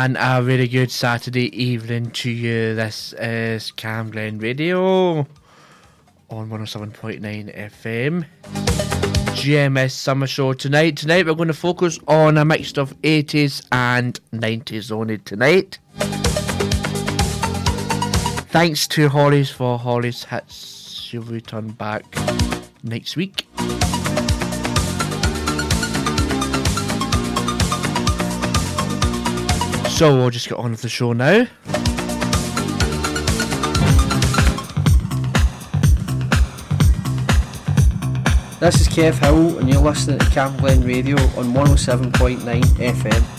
And a really good Saturday evening to you. This is Cam Glen Radio on 107.9 FM. GMS Summer Show tonight. Tonight we're going to focus on a mix of 80s and 90s only tonight. Thanks to Hollies for Hollies Hits. She'll return back next week. So we'll just get on with the show now. This is Kev Hill, and you're listening to Cam Glen Radio on 107.9 FM.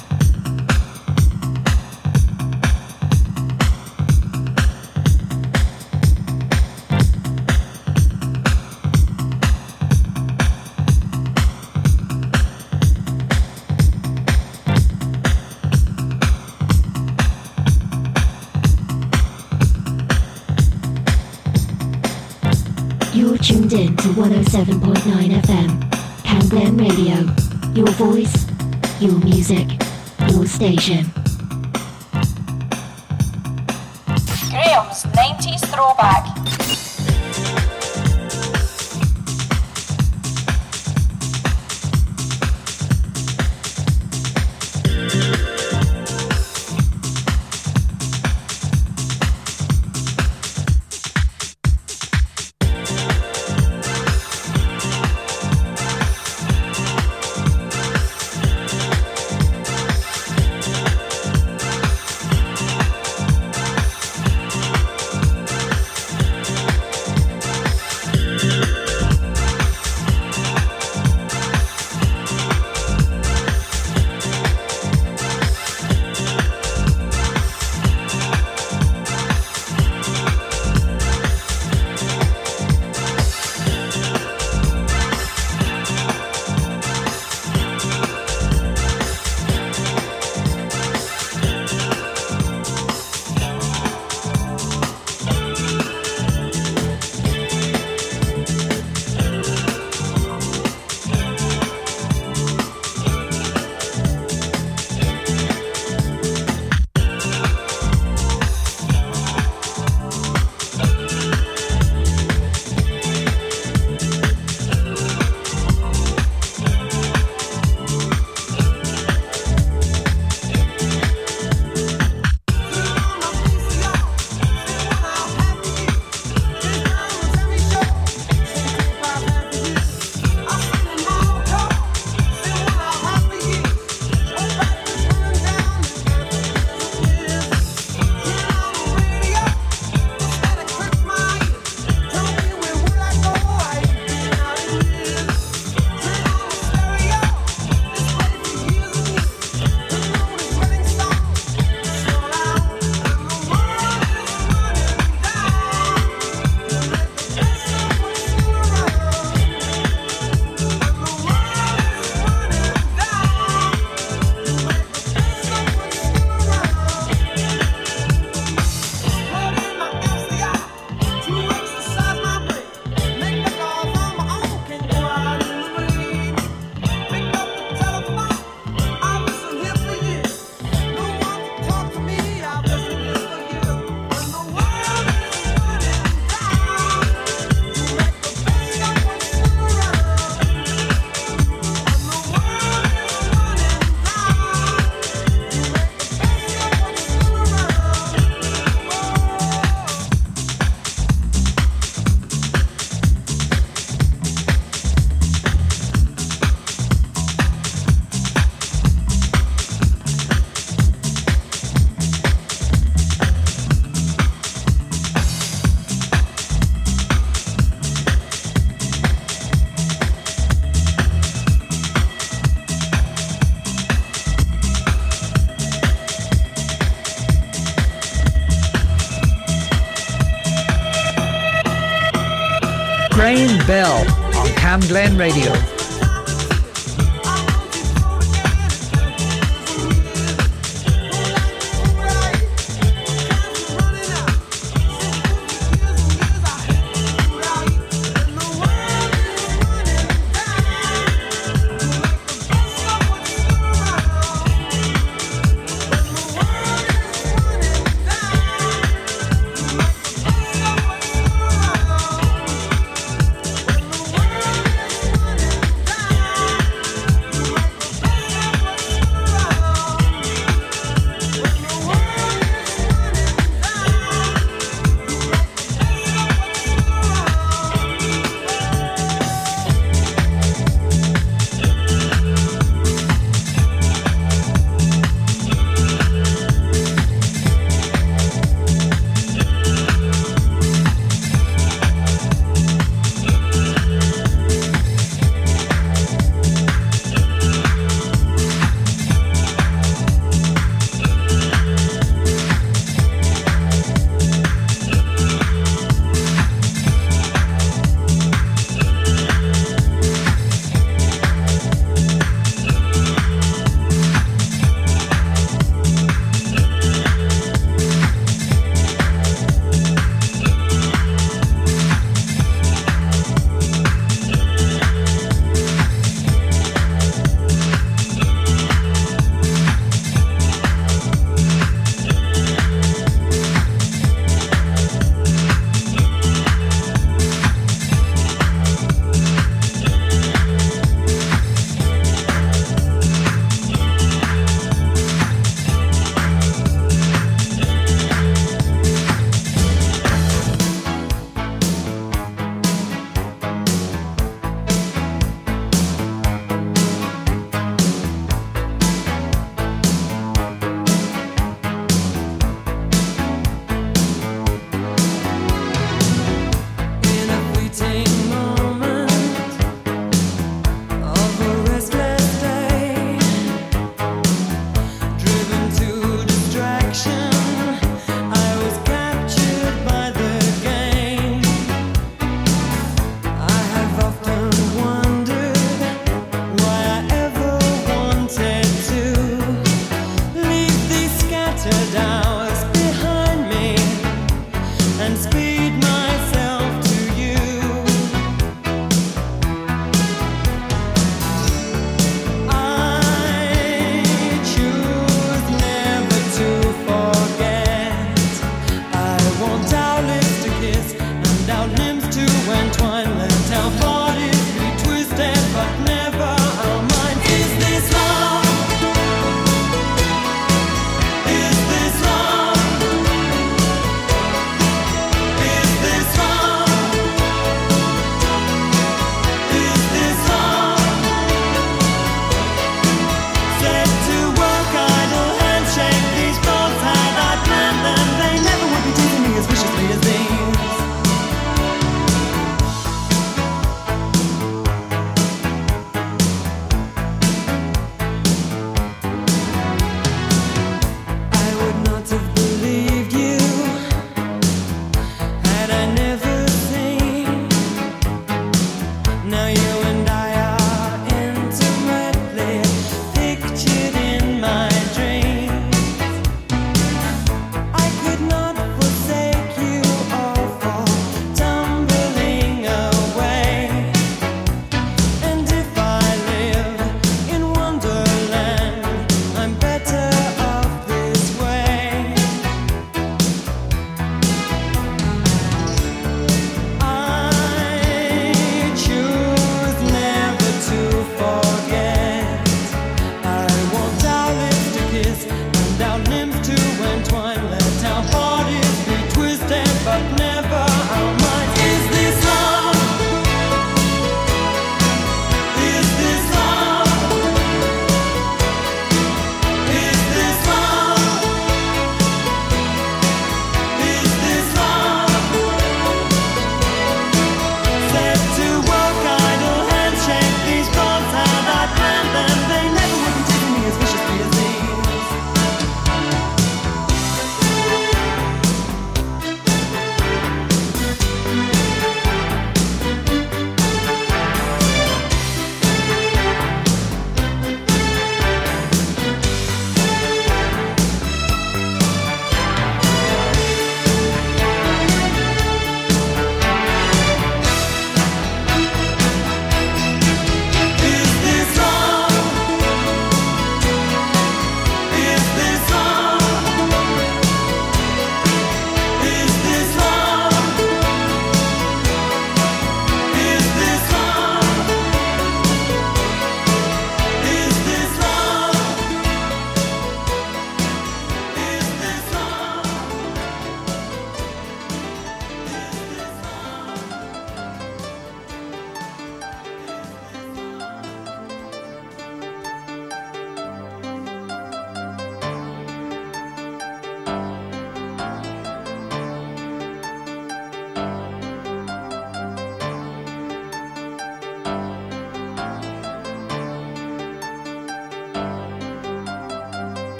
To 107.9 FM. Cam Glen Radio. Your voice, your music, your station. Glen Radio.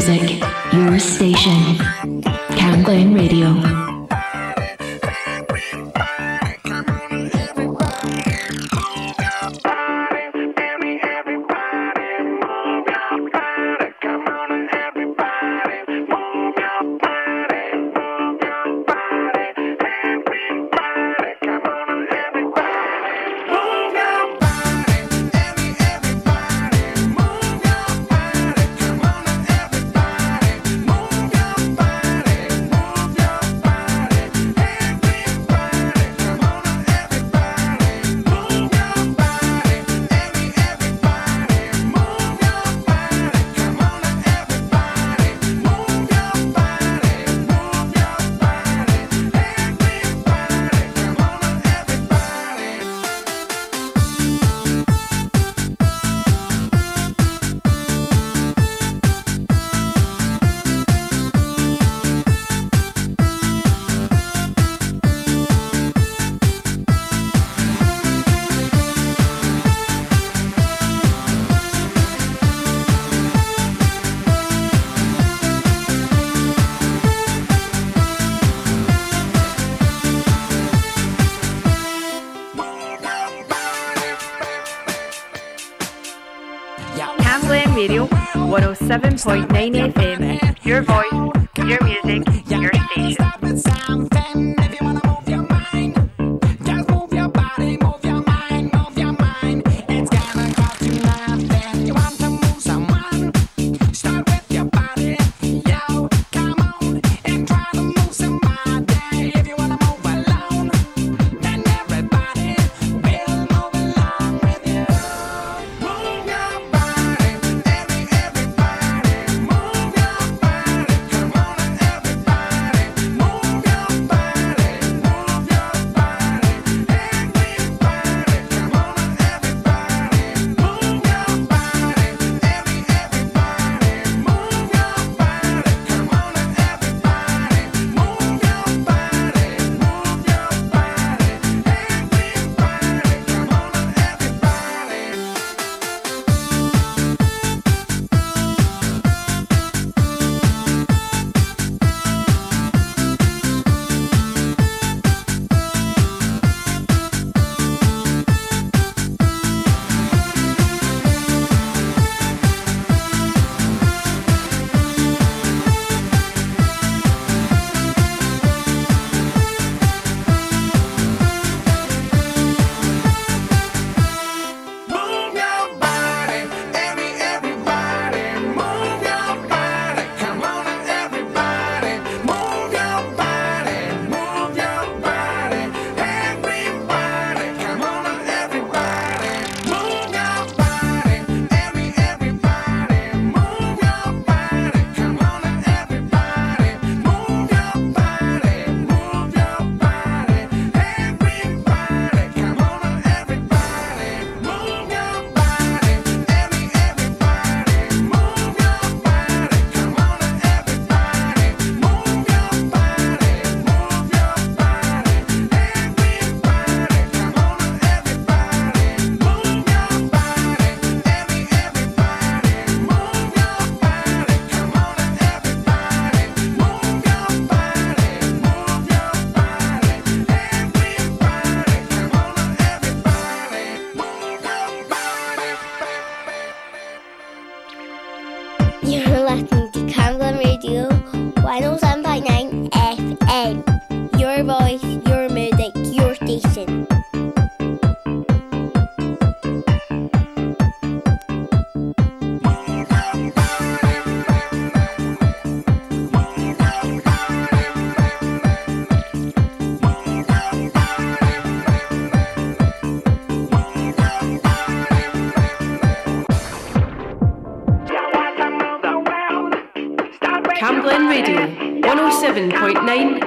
Music, your station. Cam Radio. Radio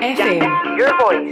FM. Your voice.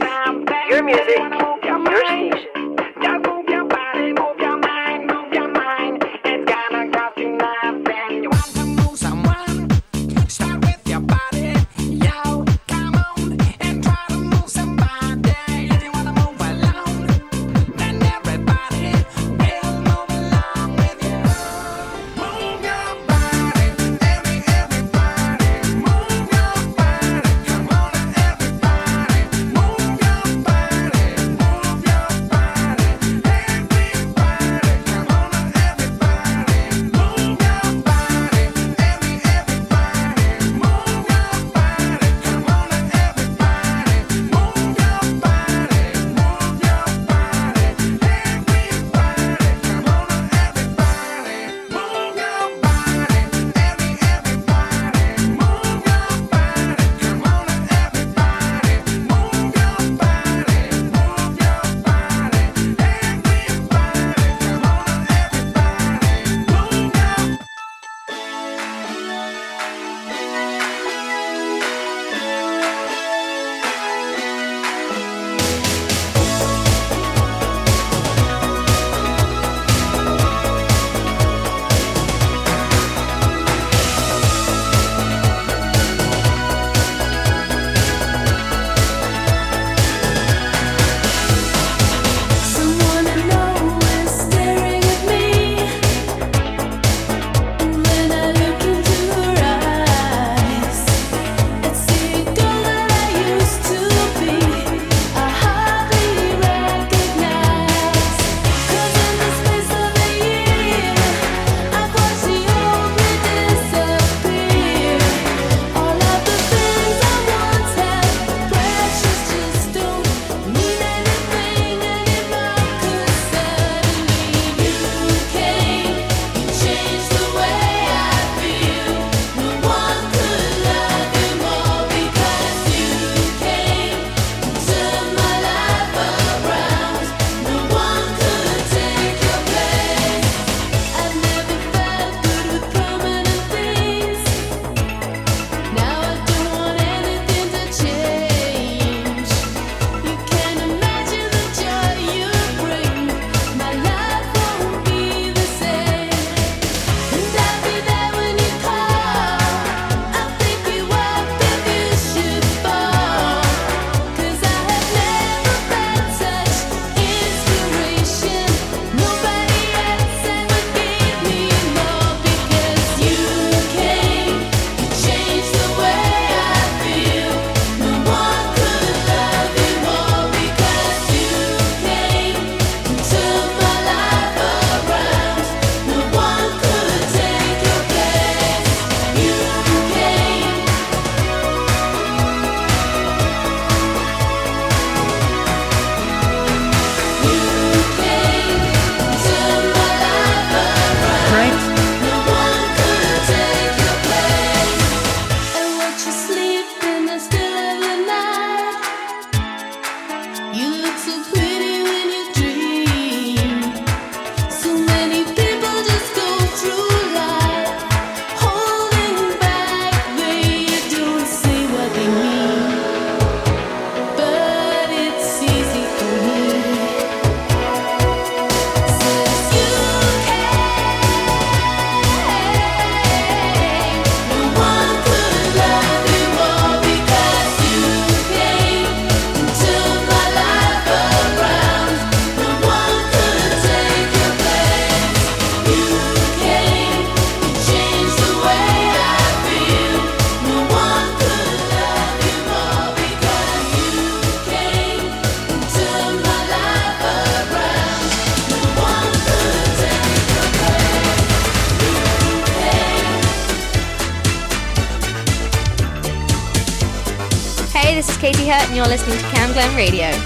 You're listening to Cam Glen Radio.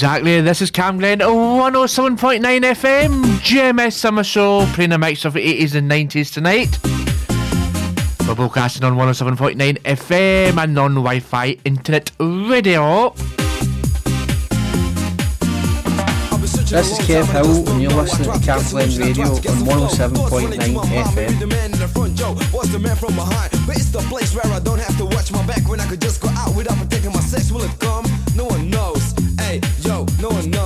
Exactly. This is Cam Glen, 107.9 FM, GMS Summer Show, playing a mix of 80s and 90s tonight. We're broadcasting on 107.9 FM and non Wi-Fi internet radio. This is Kev Hill, and you're listening to Cam Glen Radio on 107.9 FM. Was the man from behind, but it's the place where I don't have to watch my back when I could just go out without protecting my sex. Will it come? No one knows yo, no no.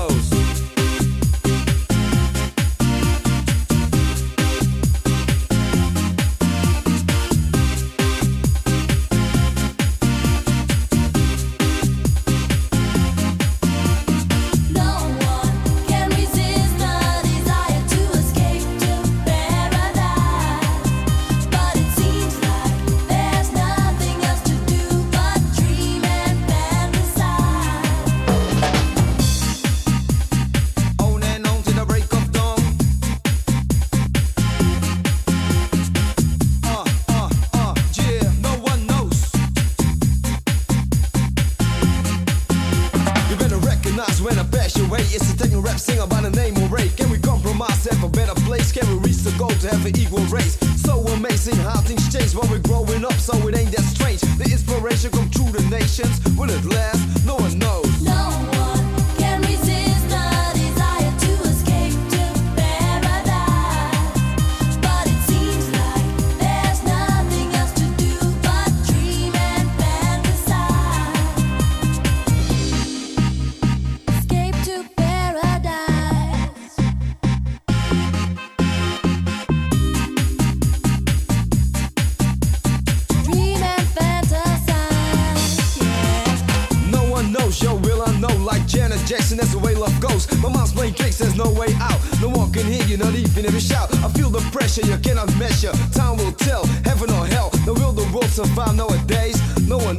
pressure you cannot measure. Time will tell, heaven or hell. Now will the world survive nowadays? No one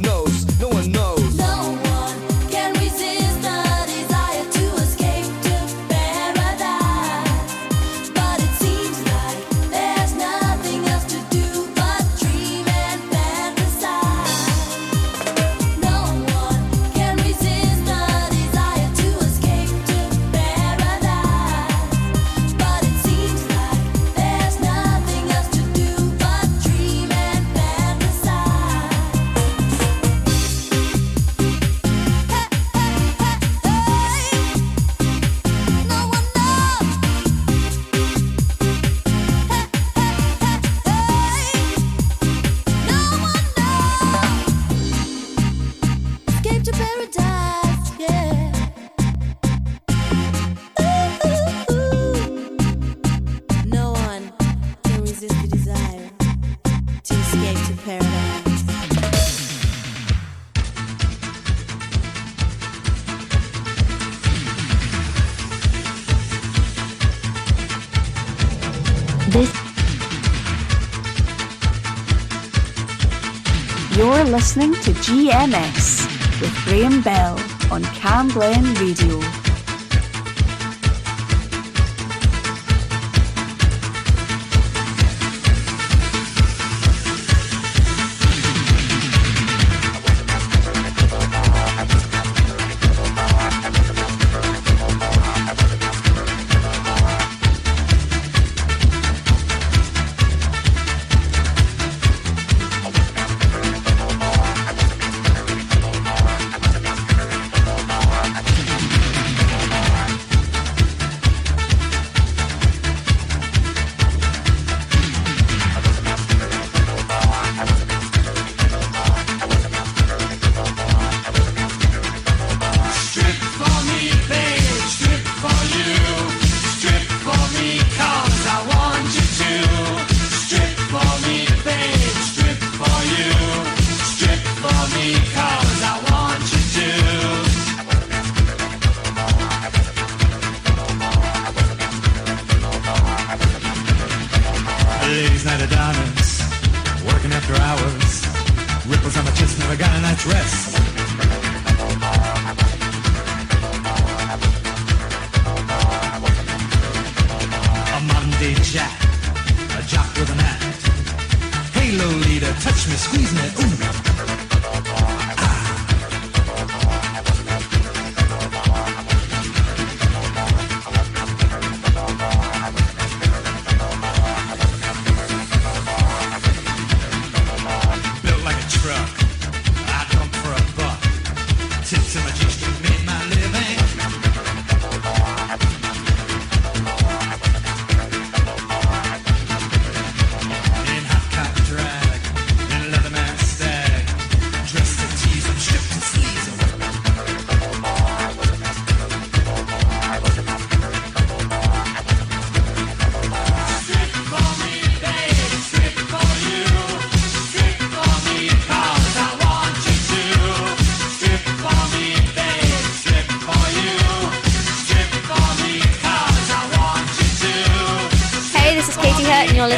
GMS with Graham Bell on Cam Glen Radio.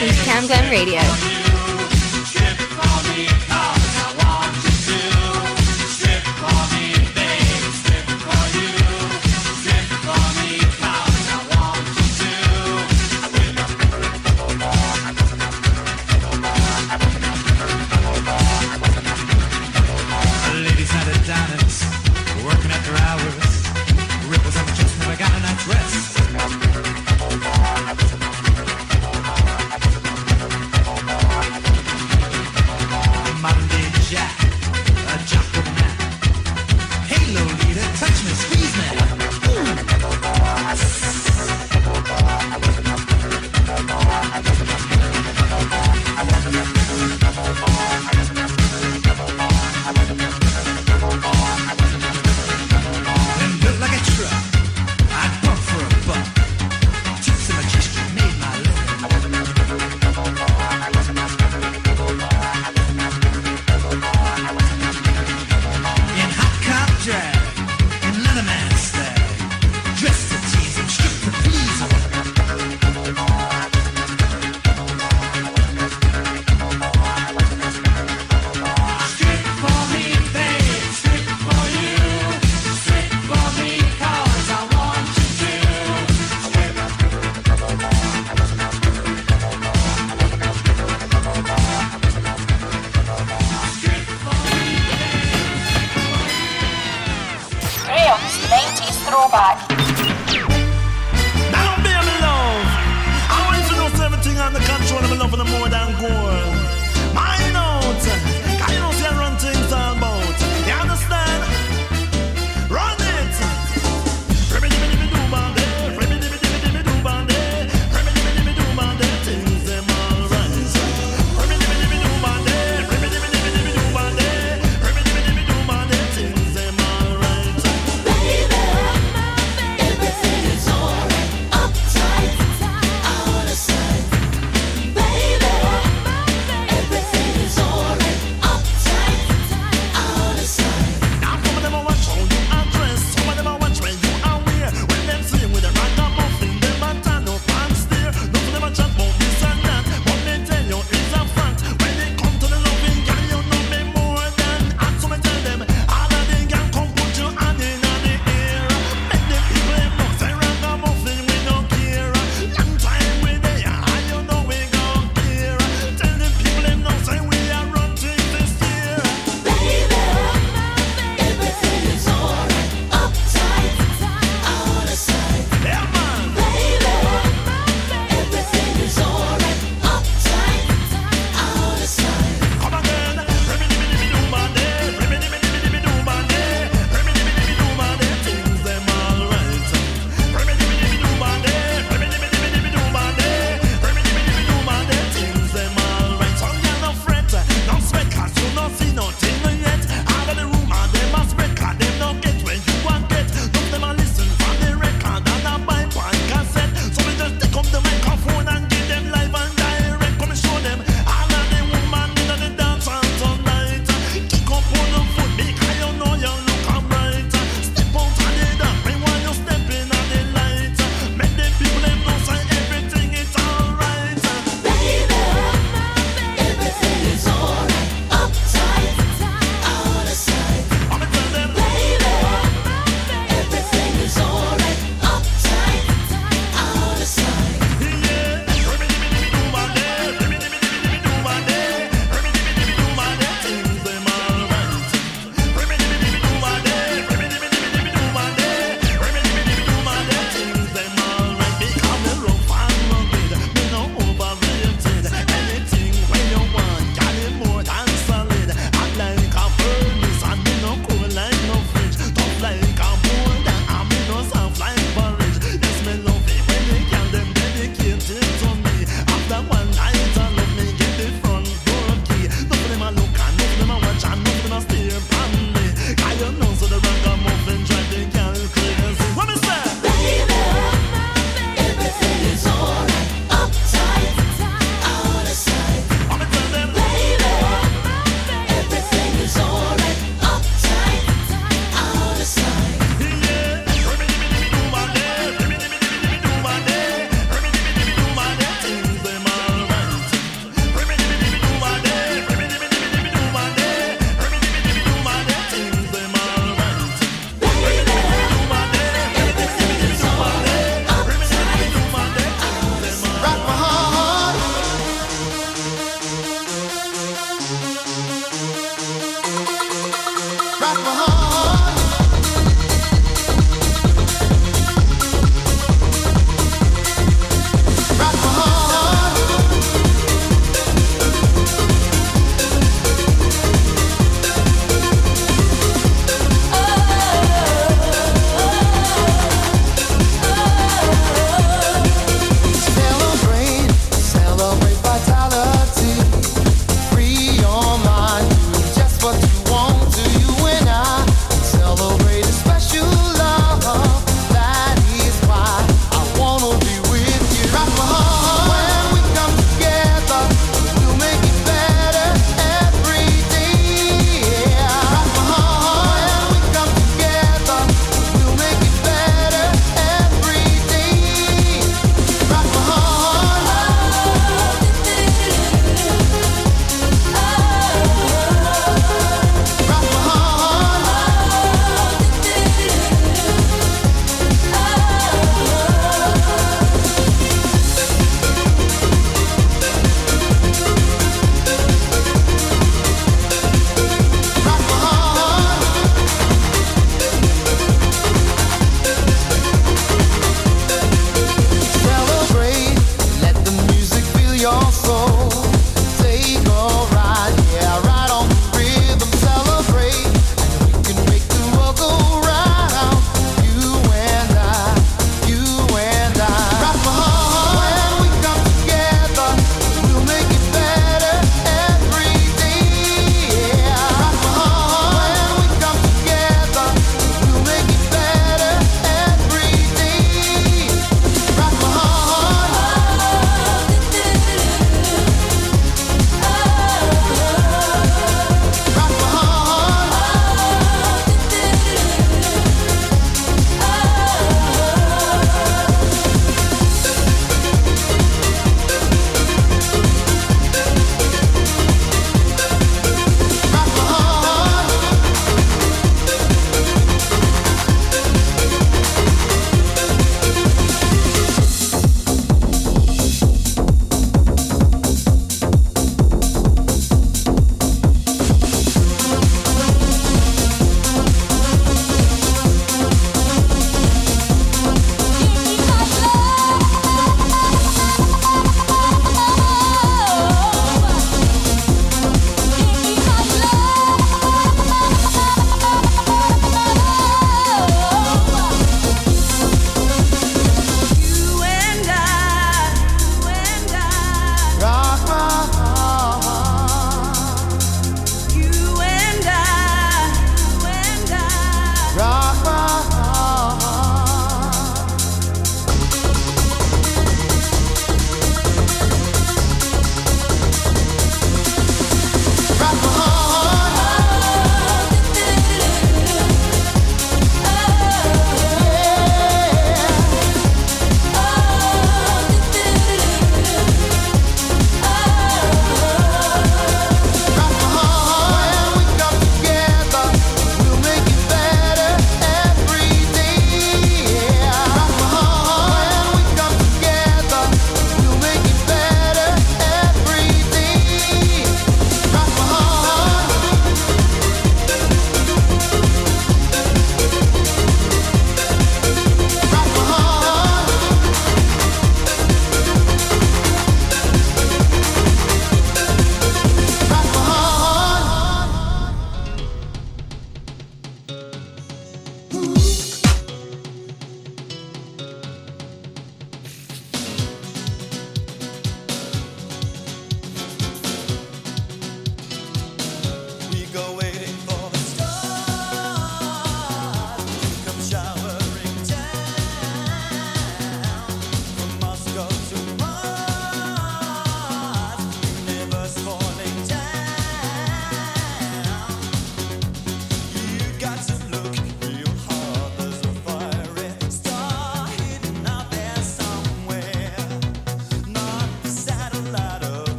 To Cam Glen Radio.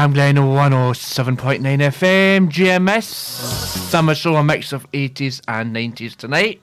Cam Glen 107.9 FM, GMS. Summer show, a mix of 80s and 90s tonight.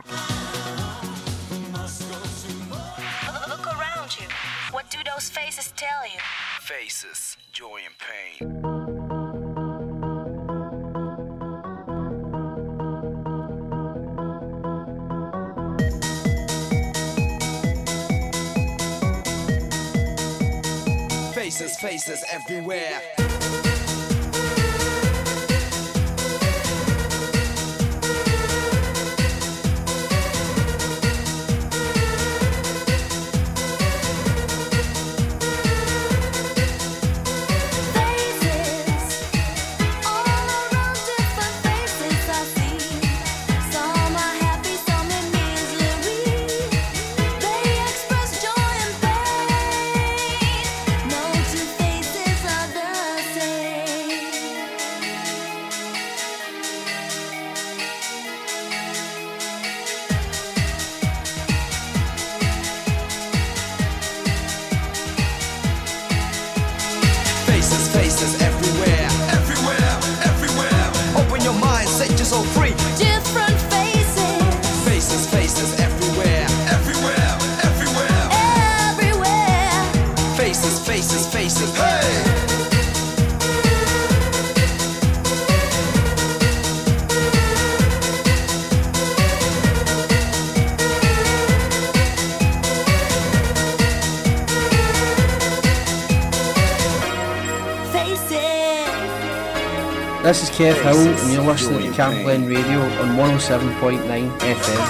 Glen Radio on 107.9 FM.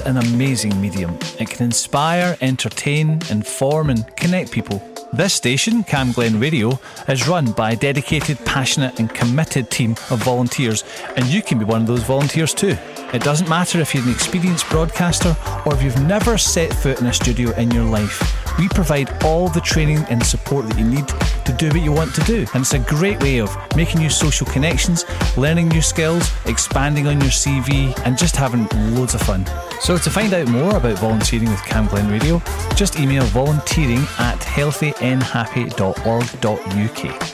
An amazing medium. It can inspire, entertain, inform, and connect people. This station, Cam Glen Radio, is run by a dedicated, passionate, and committed team of volunteers, and you can be one of those volunteers too. It doesn't matter if you're an experienced broadcaster or if you've never set foot in a studio in your life. We provide all the training and support that you need to do what you want to do. And it's a great way of making new social connections, learning new skills, expanding on your CV, and just having loads of fun. So to find out more about volunteering with Cam Glen Radio, just email volunteering at healthynhappy.org.uk.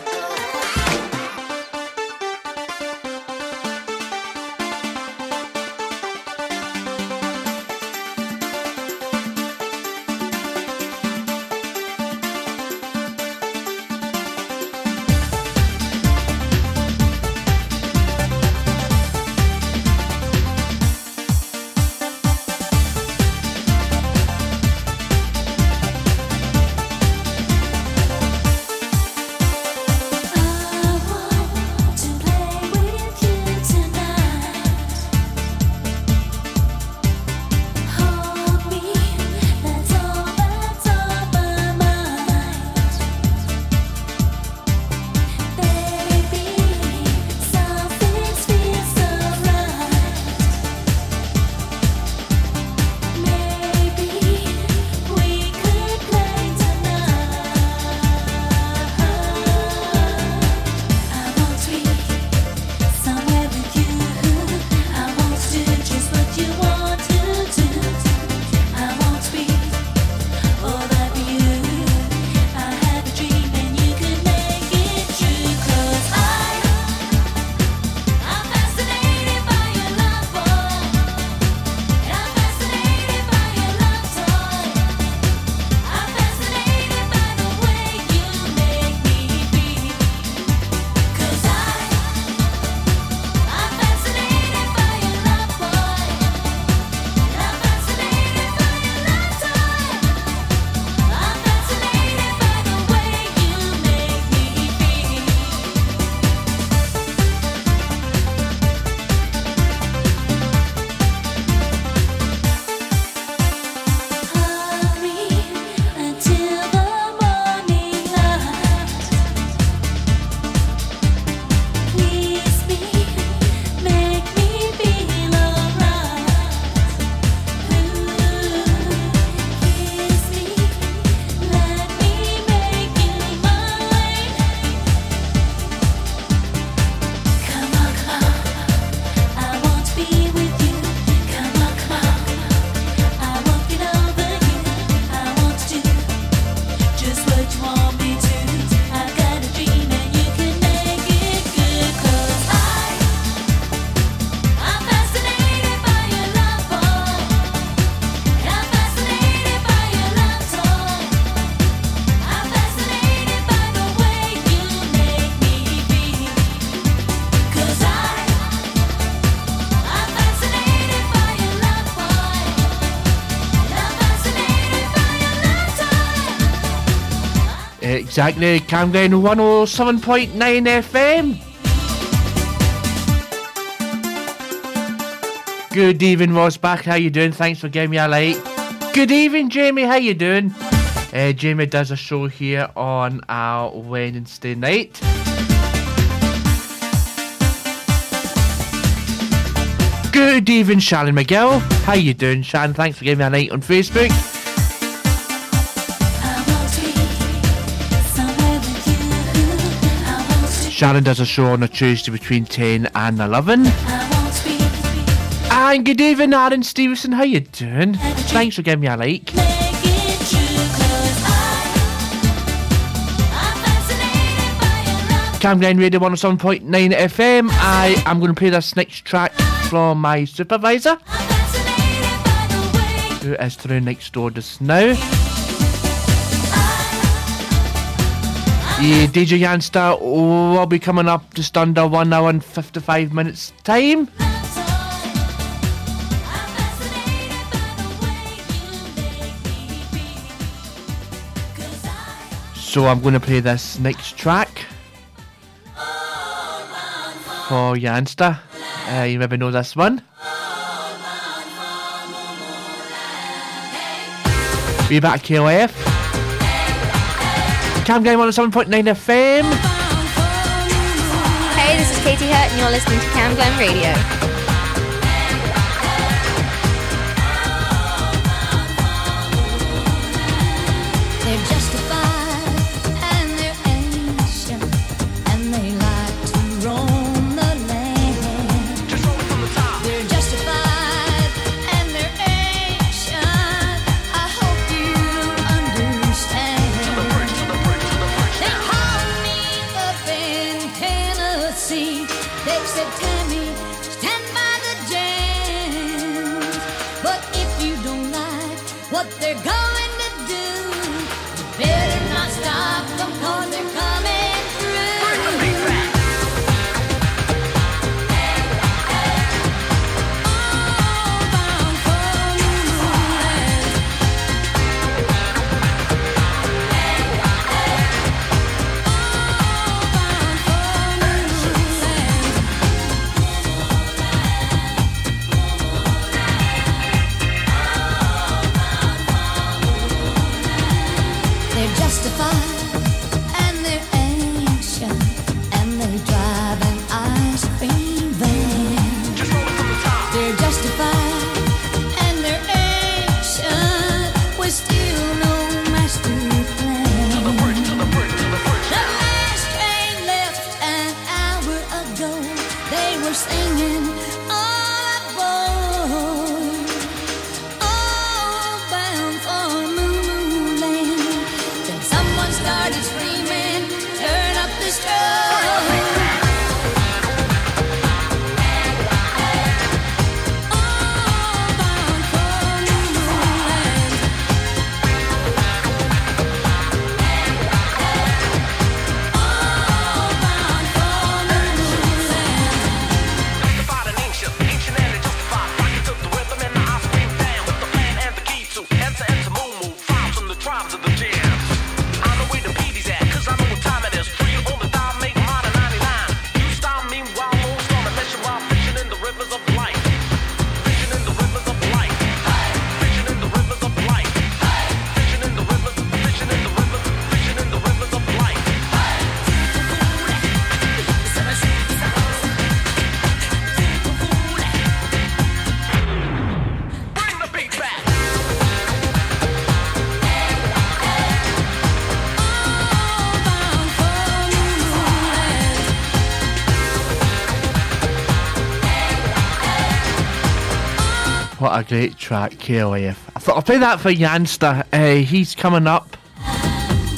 Exactly, Camglen 107.9 FM. Good evening, Ross back. How you doing? Thanks for giving me a like. Good evening, Jamie. How you doing? Uh, Jamie does a show here on our Wednesday night. Good evening, Shannon McGill. How you doing, Shannon? Thanks for giving me a like on Facebook. Shannon does a show on a Tuesday between 10 and 11. And good evening, Aaron Stevenson. How you doing? Thanks for giving me a like. Cam Glen Radio 107.9 FM. I am going to play this next track from my supervisor, who is through next door just now. Yeah, DJ Yanster will be coming up just under 1 hour and 55 minutes time. So I'm going to play this next track for Yanster. Uh, you maybe know this one. Be back KOF. Cam Glen on 7.9 FM. Hey, this is Katie Hurt, and you're listening to Cam Glen Radio. A great track, KOF. I thought I'll play that for Yanster. Uh, he's coming up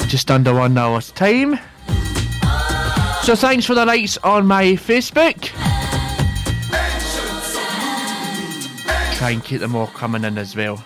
just under one hour's time. So thanks for the likes on my Facebook. Try and keep them all coming in as well.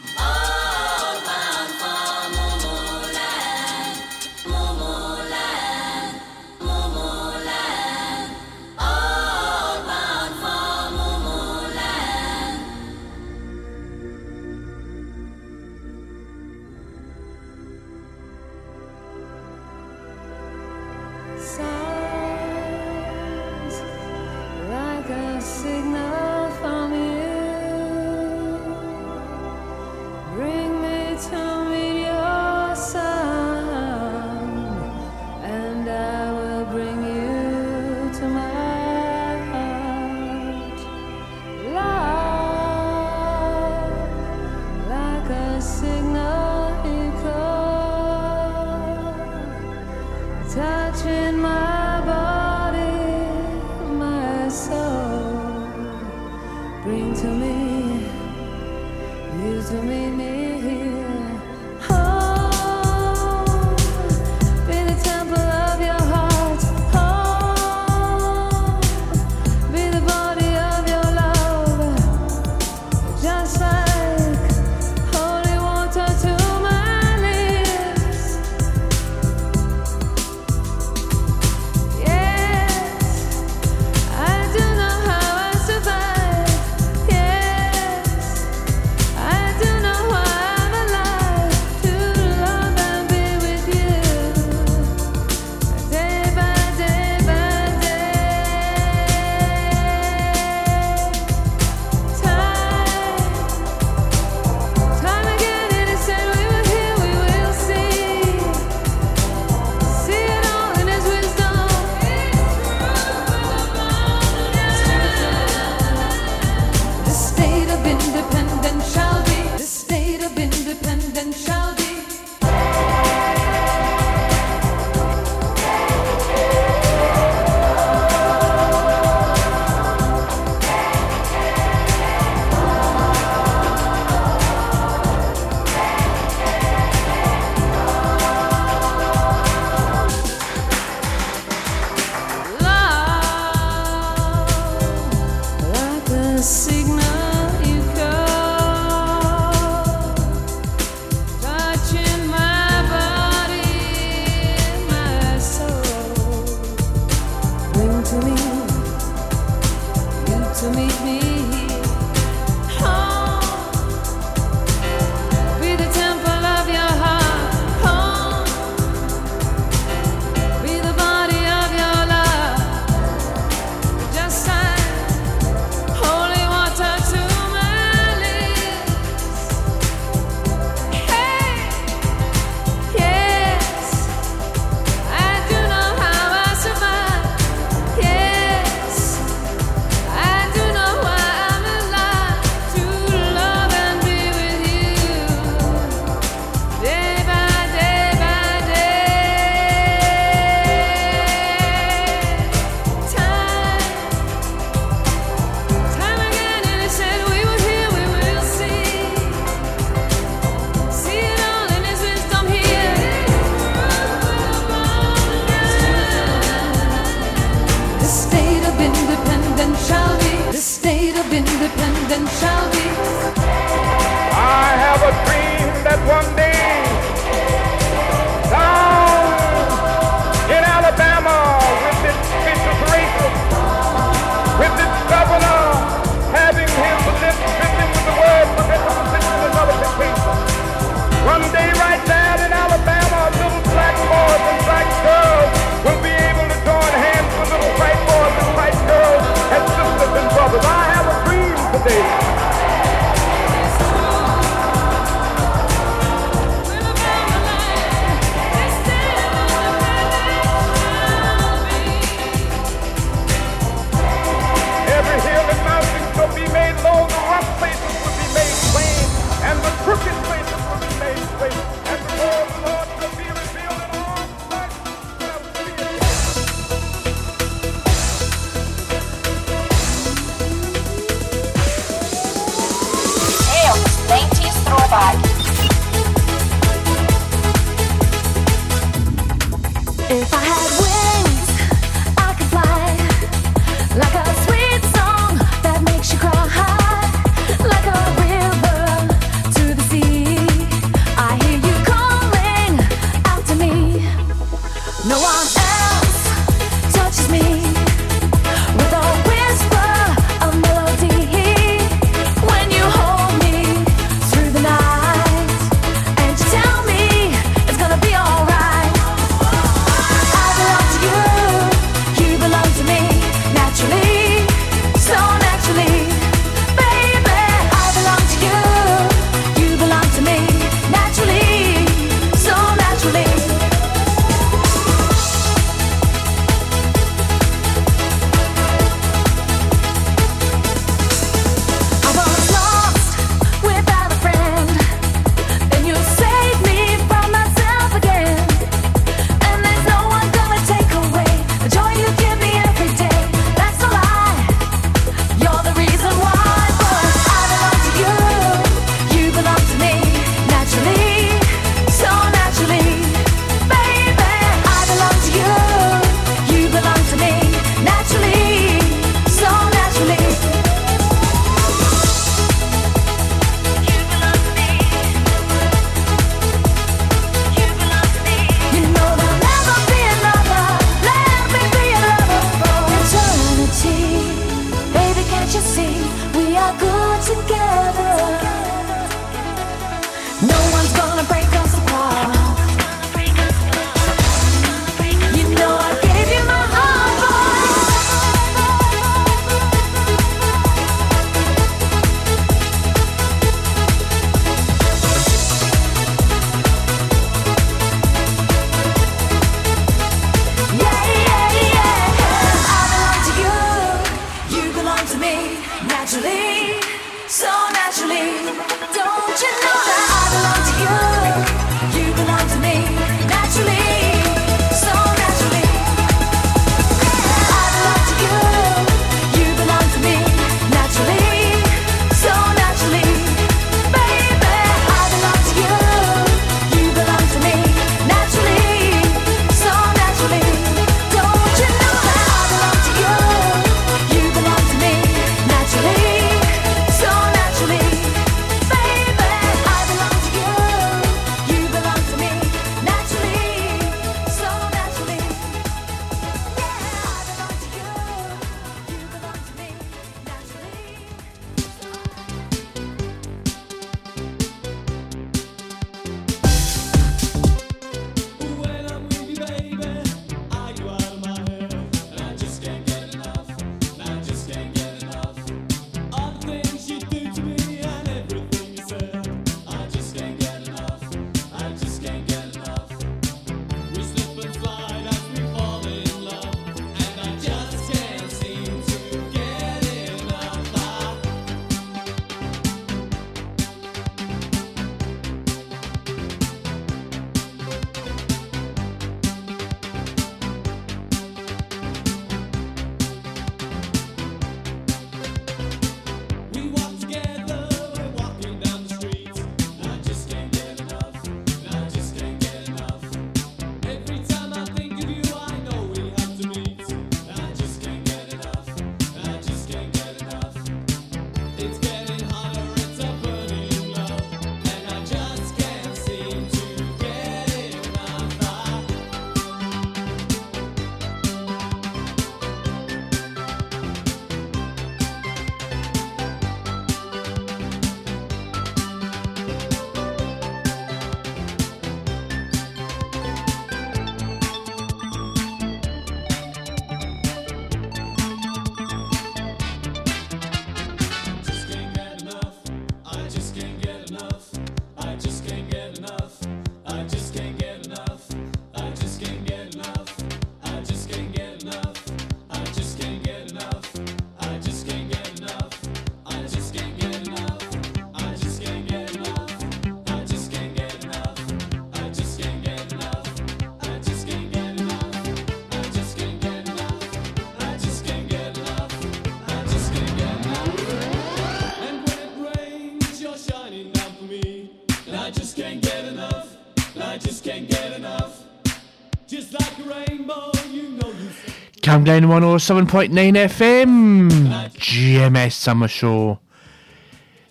Cam Glen 107.9 FM, GMS Summer Show.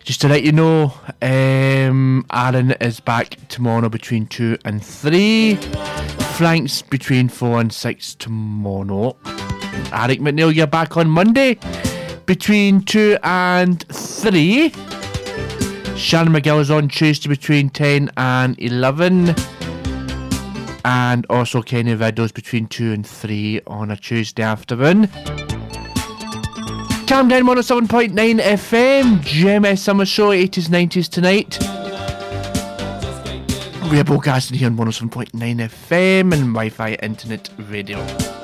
Just to let you know, um, Aaron is back tomorrow between 2 and 3. Frank's between 4 and 6 tomorrow. Eric McNeil, you're back on Monday between 2 and 3. Shannon McGill is on Tuesday between 10 and 11. And also Kenny Vidal's between 2 and 3 on a Tuesday afternoon. Cam Glen 107.9 FM, GMS Summer Show 80s 90s tonight. We are broadcasting here on 107.9 FM and Wi Fi Internet Radio.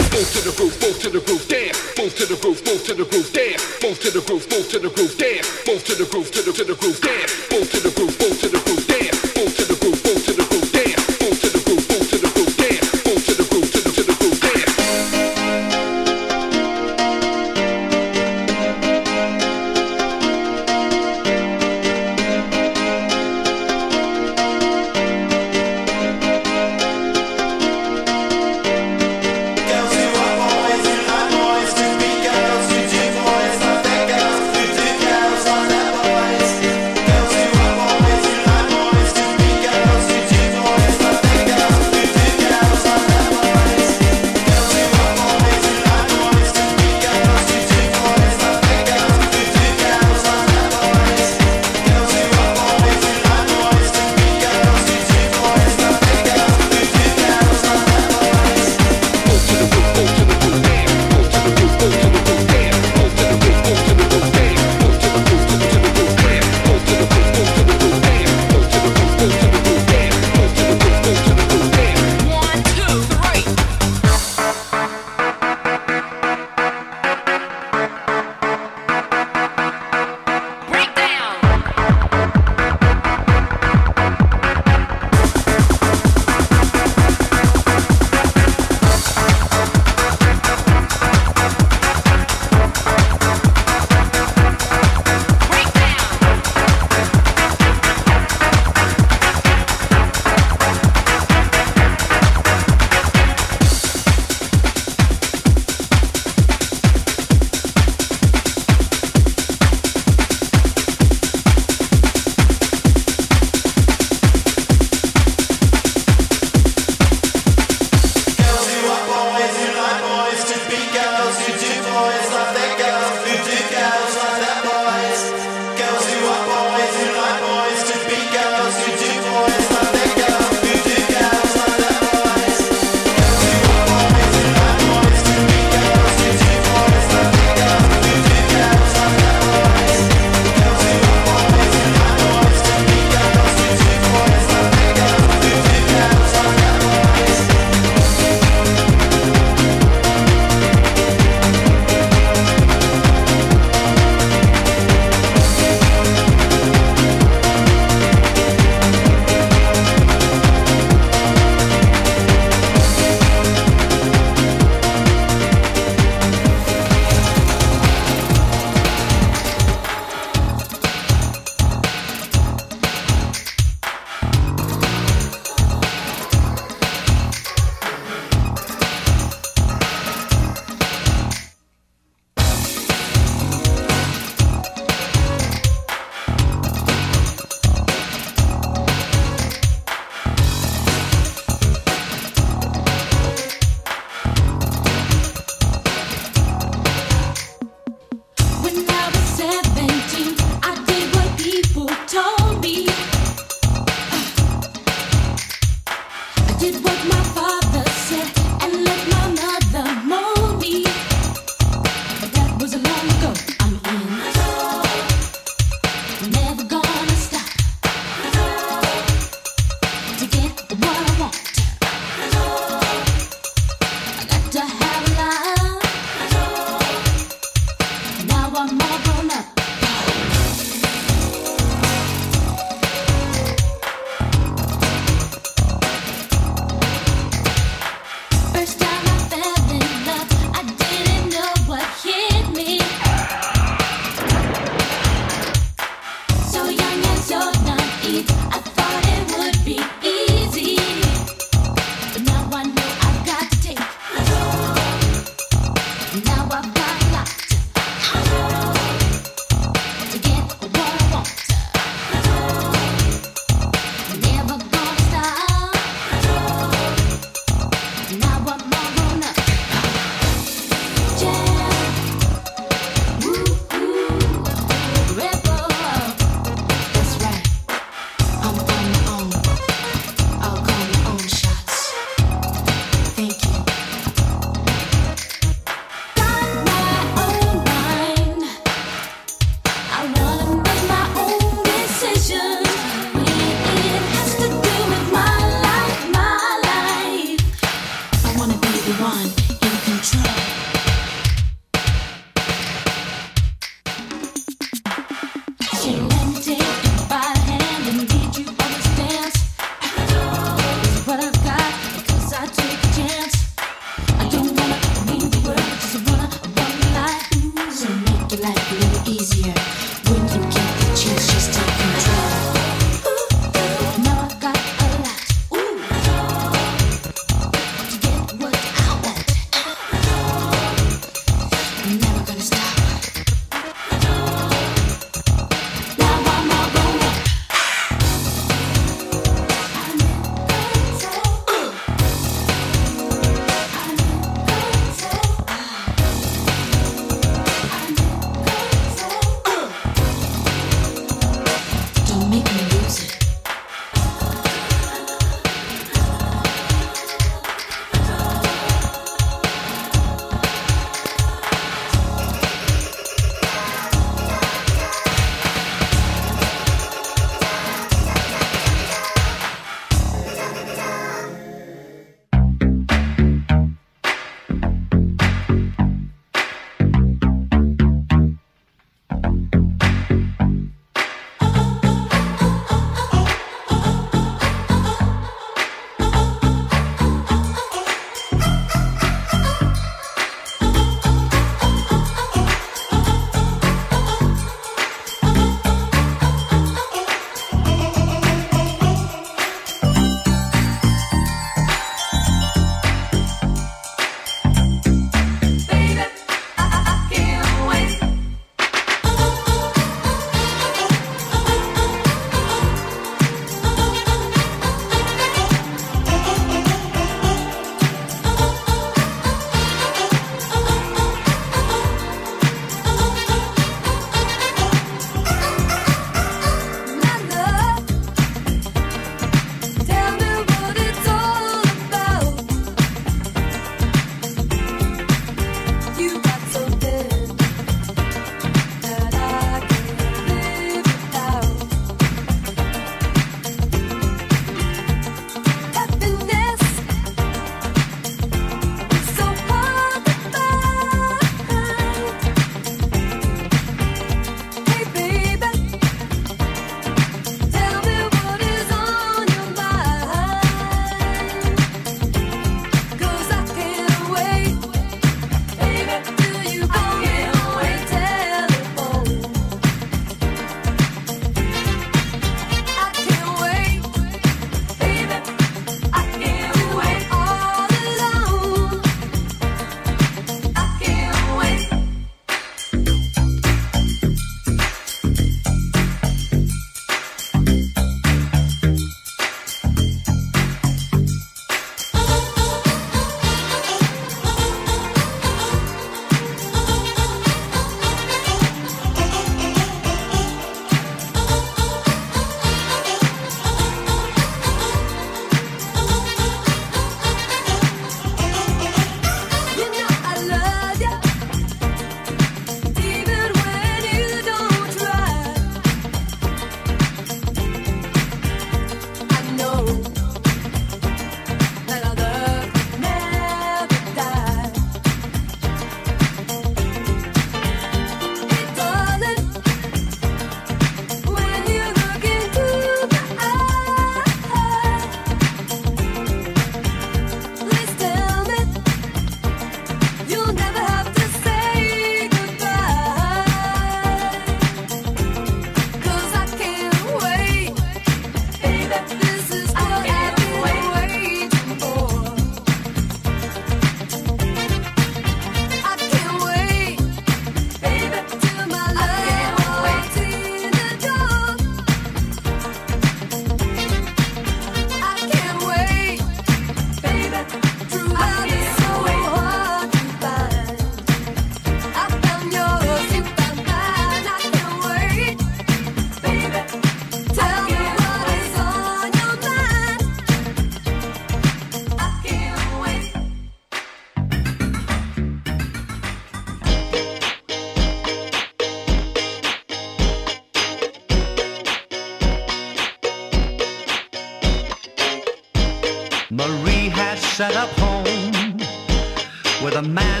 man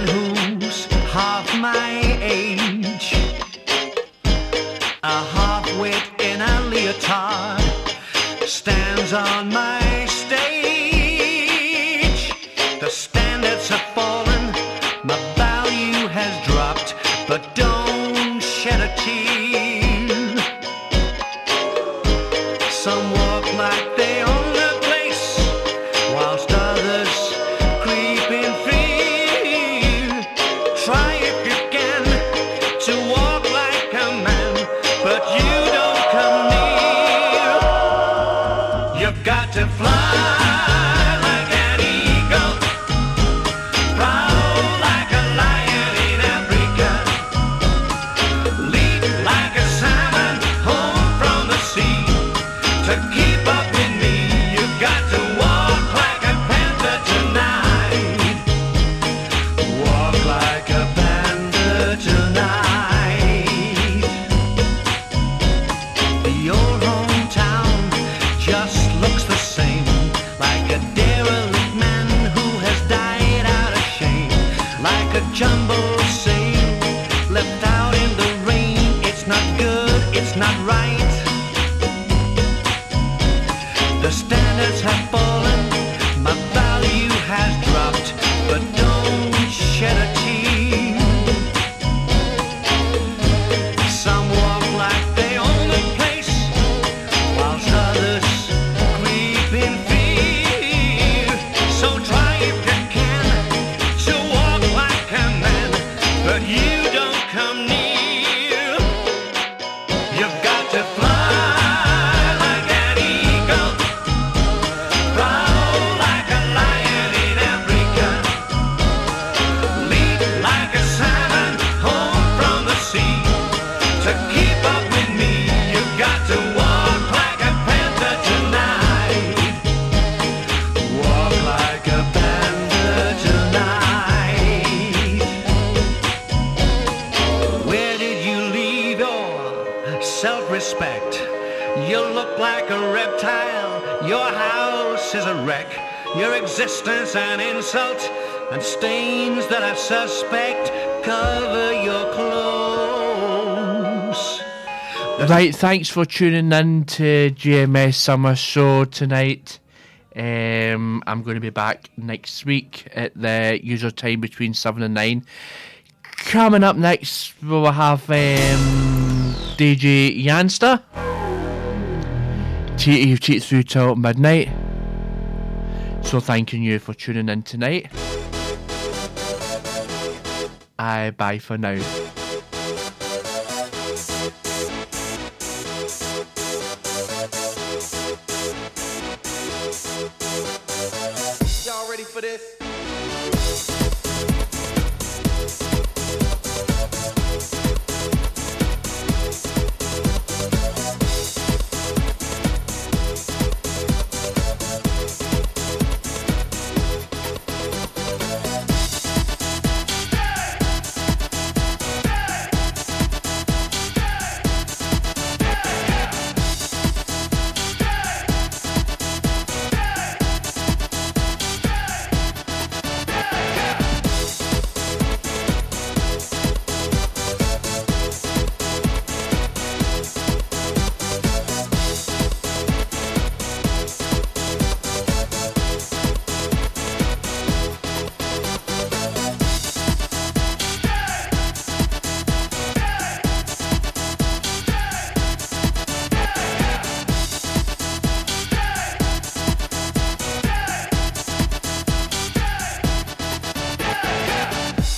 to fly. thanks for tuning in to GMS Summer Show tonight. Um, I'm going to be back next week at the usual time between 7 and 9. Coming up next, we'll have um, DJ Yanster. Cheat, cheat through till midnight. So, thanking you for tuning in tonight. I bye for now.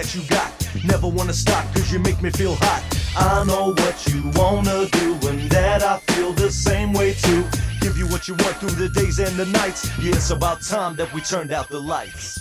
that you got. Never wanna stop, cause you make me feel hot. I know what you wanna do, and that I feel the same way too. Give you what you want through the days and the nights. Yeah, it's about time that we turned out the lights.